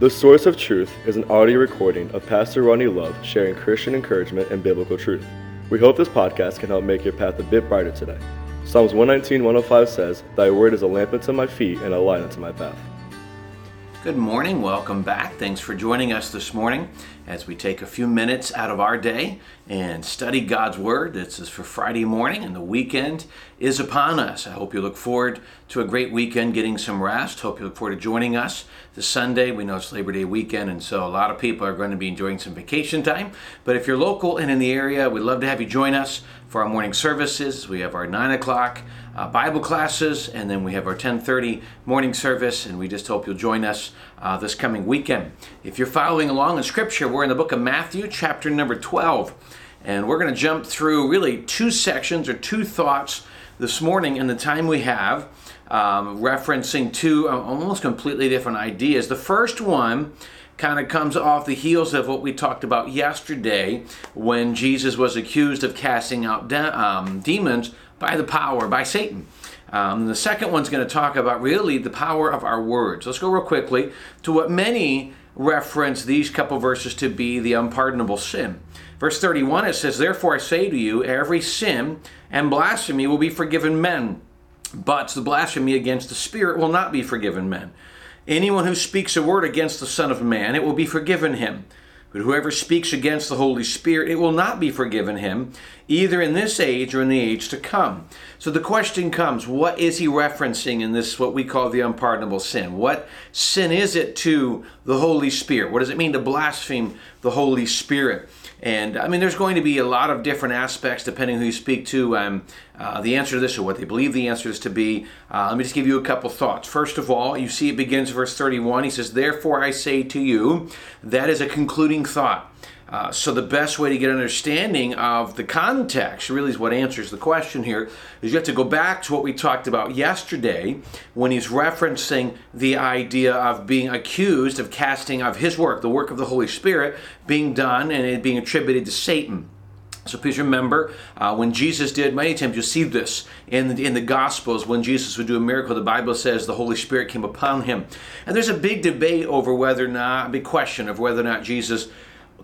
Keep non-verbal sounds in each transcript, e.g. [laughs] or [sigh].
The Source of Truth is an audio recording of Pastor Ronnie Love sharing Christian encouragement and biblical truth. We hope this podcast can help make your path a bit brighter today. Psalms 119, 105 says, Thy word is a lamp unto my feet and a light unto my path. Good morning. Welcome back. Thanks for joining us this morning as we take a few minutes out of our day and study God's Word. This is for Friday morning, and the weekend is upon us. I hope you look forward to a great weekend, getting some rest. Hope you look forward to joining us this Sunday. We know it's Labor Day weekend, and so a lot of people are going to be enjoying some vacation time. But if you're local and in the area, we'd love to have you join us for our morning services. We have our 9 o'clock uh, Bible classes, and then we have our 10:30 morning service, and we just hope you'll join us uh, this coming weekend. If you're following along in Scripture, we're in the book of Matthew, chapter number 12, and we're going to jump through really two sections or two thoughts this morning in the time we have, um, referencing two uh, almost completely different ideas. The first one kind of comes off the heels of what we talked about yesterday when Jesus was accused of casting out de- um, demons by the power, by Satan. Um, the second one's going to talk about really the power of our words. Let's go real quickly to what many reference these couple verses to be the unpardonable sin. Verse 31 it says, Therefore I say to you, every sin and blasphemy will be forgiven men, but the blasphemy against the Spirit will not be forgiven men. Anyone who speaks a word against the Son of Man, it will be forgiven him. But whoever speaks against the Holy Spirit, it will not be forgiven him, either in this age or in the age to come. So the question comes what is he referencing in this, what we call the unpardonable sin? What sin is it to the Holy Spirit? What does it mean to blaspheme the Holy Spirit? And I mean, there's going to be a lot of different aspects depending who you speak to. Um, uh, the answer to this or what they believe the answer is to be. Uh, let me just give you a couple thoughts. First of all, you see it begins verse 31. He says, Therefore I say to you, that is a concluding thought. Uh, so the best way to get understanding of the context really is what answers the question here is you have to go back to what we talked about yesterday when he's referencing the idea of being accused of casting of his work the work of the holy spirit being done and it being attributed to satan so please remember, uh, when Jesus did, many times you see this in in the Gospels, when Jesus would do a miracle, the Bible says the Holy Spirit came upon him. And there's a big debate over whether or not, a big question of whether or not Jesus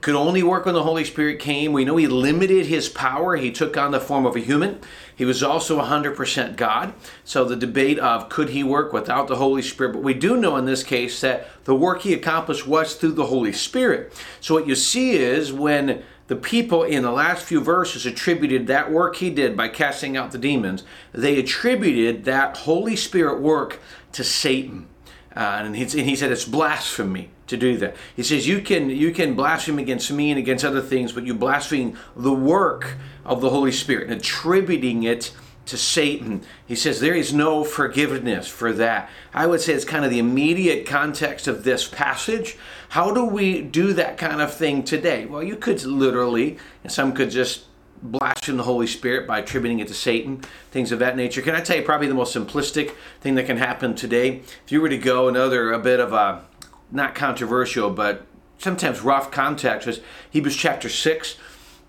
could only work when the Holy Spirit came. We know he limited his power. He took on the form of a human. He was also 100% God. So the debate of could he work without the Holy Spirit, but we do know in this case that the work he accomplished was through the Holy Spirit. So what you see is when the people in the last few verses attributed that work he did by casting out the demons, they attributed that Holy Spirit work to Satan. Uh, and, he, and he said it's blasphemy to do that. He says you can you can blaspheme against me and against other things, but you blaspheme the work of the Holy Spirit and attributing it to Satan. He says there is no forgiveness for that. I would say it's kind of the immediate context of this passage. How do we do that kind of thing today? Well, you could literally, and some could just blaspheme the Holy Spirit by attributing it to Satan, things of that nature. Can I tell you probably the most simplistic thing that can happen today? If you were to go another a bit of a not controversial, but sometimes rough context is Hebrews chapter 6.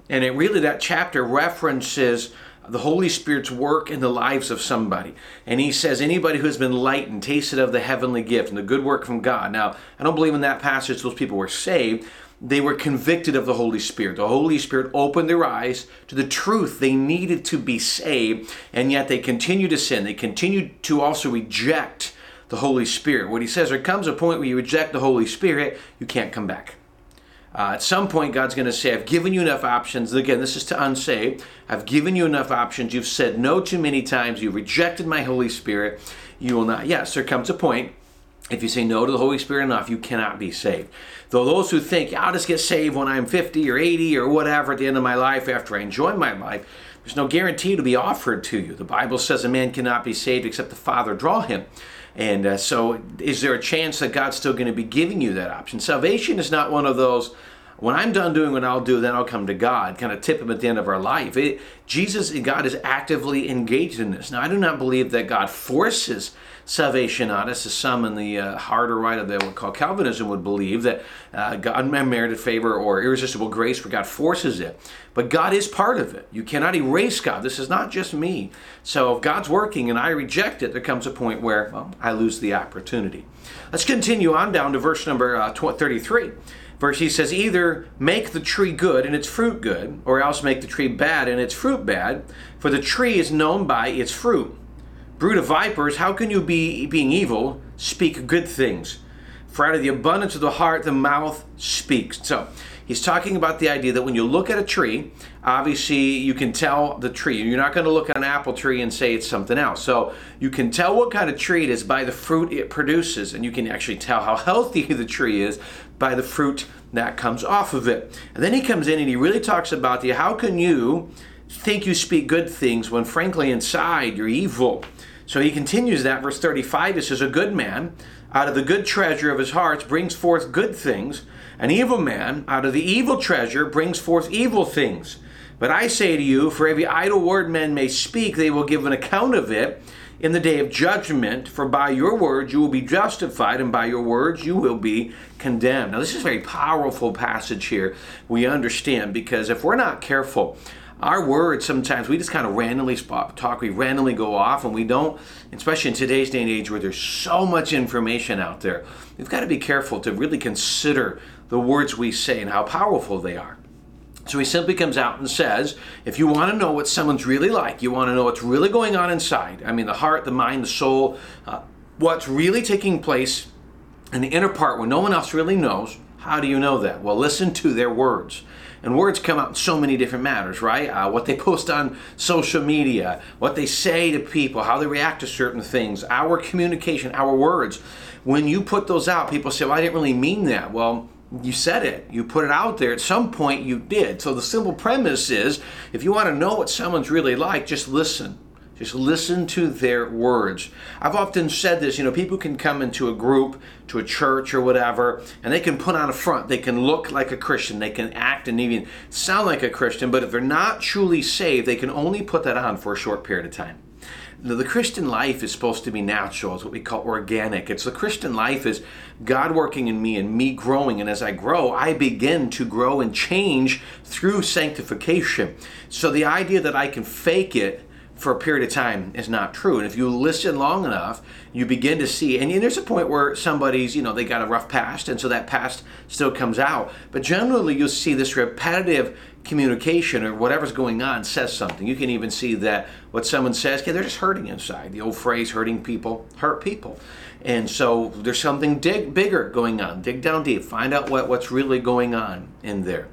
And it really, that chapter references the Holy Spirit's work in the lives of somebody. And he says, anybody who has been lightened, tasted of the heavenly gift and the good work from God. Now, I don't believe in that passage those people were saved. They were convicted of the Holy Spirit. The Holy Spirit opened their eyes to the truth. They needed to be saved, and yet they continued to sin. They continued to also reject the Holy Spirit. What he says, there comes a point where you reject the Holy Spirit, you can't come back. Uh, at some point, God's going to say, I've given you enough options. Again, this is to unsaved. I've given you enough options. You've said no too many times. You've rejected my Holy Spirit. You will not. Yes, there comes a point. If you say no to the Holy Spirit enough, you cannot be saved. Though those who think, I'll just get saved when I'm 50 or 80 or whatever at the end of my life after I enjoy my life, there's no guarantee to be offered to you. The Bible says a man cannot be saved except the Father draw him. And uh, so, is there a chance that God's still going to be giving you that option? Salvation is not one of those when I'm done doing what I'll do, then I'll come to God, kind of tip him at the end of our life. It, Jesus and God is actively engaged in this. Now, I do not believe that God forces salvation on us, as some in the uh, harder right of the what call Calvinism would believe that uh, God unmerited favor or irresistible grace where God forces it. But God is part of it. You cannot erase God. This is not just me. So if God's working and I reject it, there comes a point where well, I lose the opportunity. Let's continue on down to verse number uh, 33 verse he says either make the tree good and its fruit good or else make the tree bad and its fruit bad for the tree is known by its fruit. Brood of vipers how can you be being evil speak good things? For out of the abundance of the heart the mouth speaks. So he's talking about the idea that when you look at a tree obviously you can tell the tree. You're not going to look at an apple tree and say it's something else. So you can tell what kind of tree it is by the fruit it produces and you can actually tell how [laughs] healthy the tree is by the fruit that comes off of it. And then he comes in and he really talks about the how can you think you speak good things when frankly inside you're evil. So he continues that verse 35 it says a good man out of the good treasure of his heart brings forth good things an evil man out of the evil treasure brings forth evil things. But I say to you for every idle word men may speak they will give an account of it in the day of judgment, for by your words you will be justified, and by your words you will be condemned. Now, this is a very powerful passage here, we understand, because if we're not careful, our words sometimes we just kind of randomly talk, we randomly go off, and we don't, especially in today's day and age where there's so much information out there, we've got to be careful to really consider the words we say and how powerful they are. So he simply comes out and says, if you want to know what someone's really like, you want to know what's really going on inside, I mean, the heart, the mind, the soul, uh, what's really taking place in the inner part where no one else really knows, how do you know that? Well, listen to their words. And words come out in so many different matters, right? Uh, what they post on social media, what they say to people, how they react to certain things, our communication, our words. When you put those out, people say, well, I didn't really mean that. Well, you said it. You put it out there. At some point, you did. So the simple premise is if you want to know what someone's really like, just listen. Just listen to their words. I've often said this, you know, people can come into a group, to a church or whatever, and they can put on a front. They can look like a Christian. They can act and even sound like a Christian, but if they're not truly saved, they can only put that on for a short period of time the Christian life is supposed to be natural. It's what we call organic. It's the Christian life is God working in me and me growing. And as I grow, I begin to grow and change through sanctification. So the idea that I can fake it for a period of time is not true. And if you listen long enough, you begin to see, and there's a point where somebody's, you know, they got a rough past, and so that past still comes out. But generally, you'll see this repetitive communication or whatever's going on says something. You can even see that what someone says, yeah, they're just hurting inside. The old phrase, hurting people hurt people. And so there's something dig, bigger going on. Dig down deep, find out what, what's really going on in there.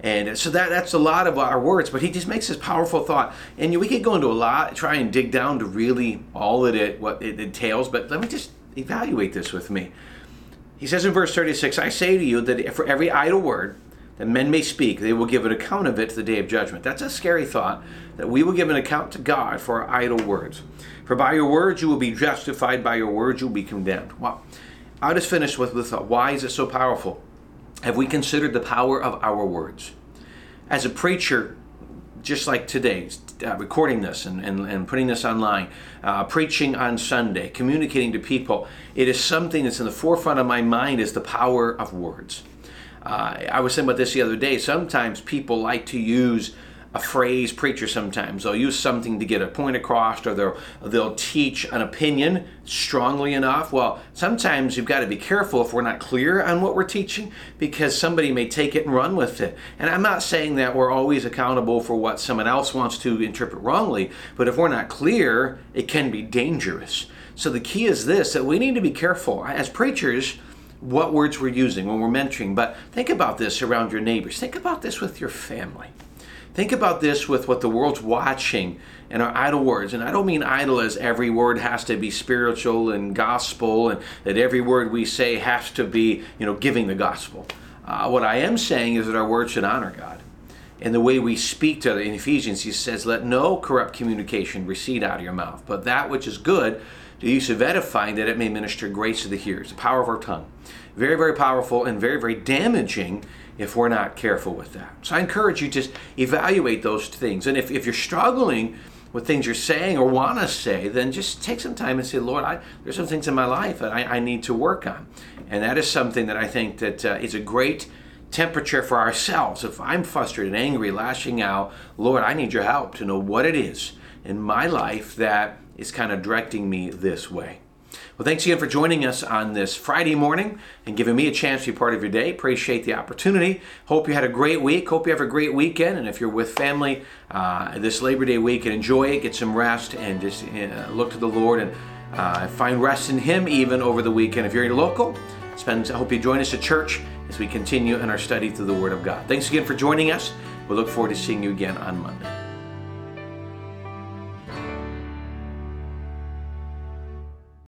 And so that that's a lot of our words, but he just makes this powerful thought. And we could go into a lot, try and dig down to really all of it, what it entails, but let me just evaluate this with me. He says in verse 36, I say to you that for every idle word that men may speak, they will give an account of it to the day of judgment. That's a scary thought, that we will give an account to God for our idle words. For by your words you will be justified, by your words you will be condemned. Well, I'll just finish with the thought. Why is it so powerful? have we considered the power of our words? As a preacher, just like today, uh, recording this and, and, and, putting this online, uh, preaching on Sunday, communicating to people, it is something that's in the forefront of my mind is the power of words. Uh, I was saying about this the other day. Sometimes people like to use a phrase preacher sometimes. They'll use something to get a point across or they'll they'll teach an opinion strongly enough. Well sometimes you've got to be careful if we're not clear on what we're teaching because somebody may take it and run with it. And i'm not saying that we're always accountable for what someone else wants to interpret wrongly but if we're not clear it can be dangerous. So the key is this that we need to be careful. As preachers what words we're using when we're mentoring but think about this around your neighbors think about this with your family Think about this with what the world's watching and our idle words. And I don't mean idle as every word has to be spiritual and gospel and that every word we say has to be, you know, giving the gospel. Uh, what I am saying is that our words should honor God. And the way we speak to other, in Ephesians, he says, Let no corrupt communication recede out of your mouth, but that which is good, the use of edifying, that it may minister grace to the hearers. The power of our tongue. Very, very powerful and very, very damaging if we're not careful with that. So I encourage you to just evaluate those things. And if, if you're struggling with things you're saying or want to say, then just take some time and say, Lord, I, there's some things in my life that I, I need to work on. And that is something that I think that uh, is a great temperature for ourselves. If I'm frustrated, and angry, lashing out, Lord, I need your help to know what it is in my life that is kind of directing me this way. Well, thanks again for joining us on this Friday morning and giving me a chance to be part of your day. Appreciate the opportunity. Hope you had a great week. Hope you have a great weekend. And if you're with family uh, this Labor Day weekend, enjoy it, get some rest, and just uh, look to the Lord and uh, find rest in Him even over the weekend. If you're local, spend. I hope you join us at church as we continue in our study through the Word of God. Thanks again for joining us. We look forward to seeing you again on Monday.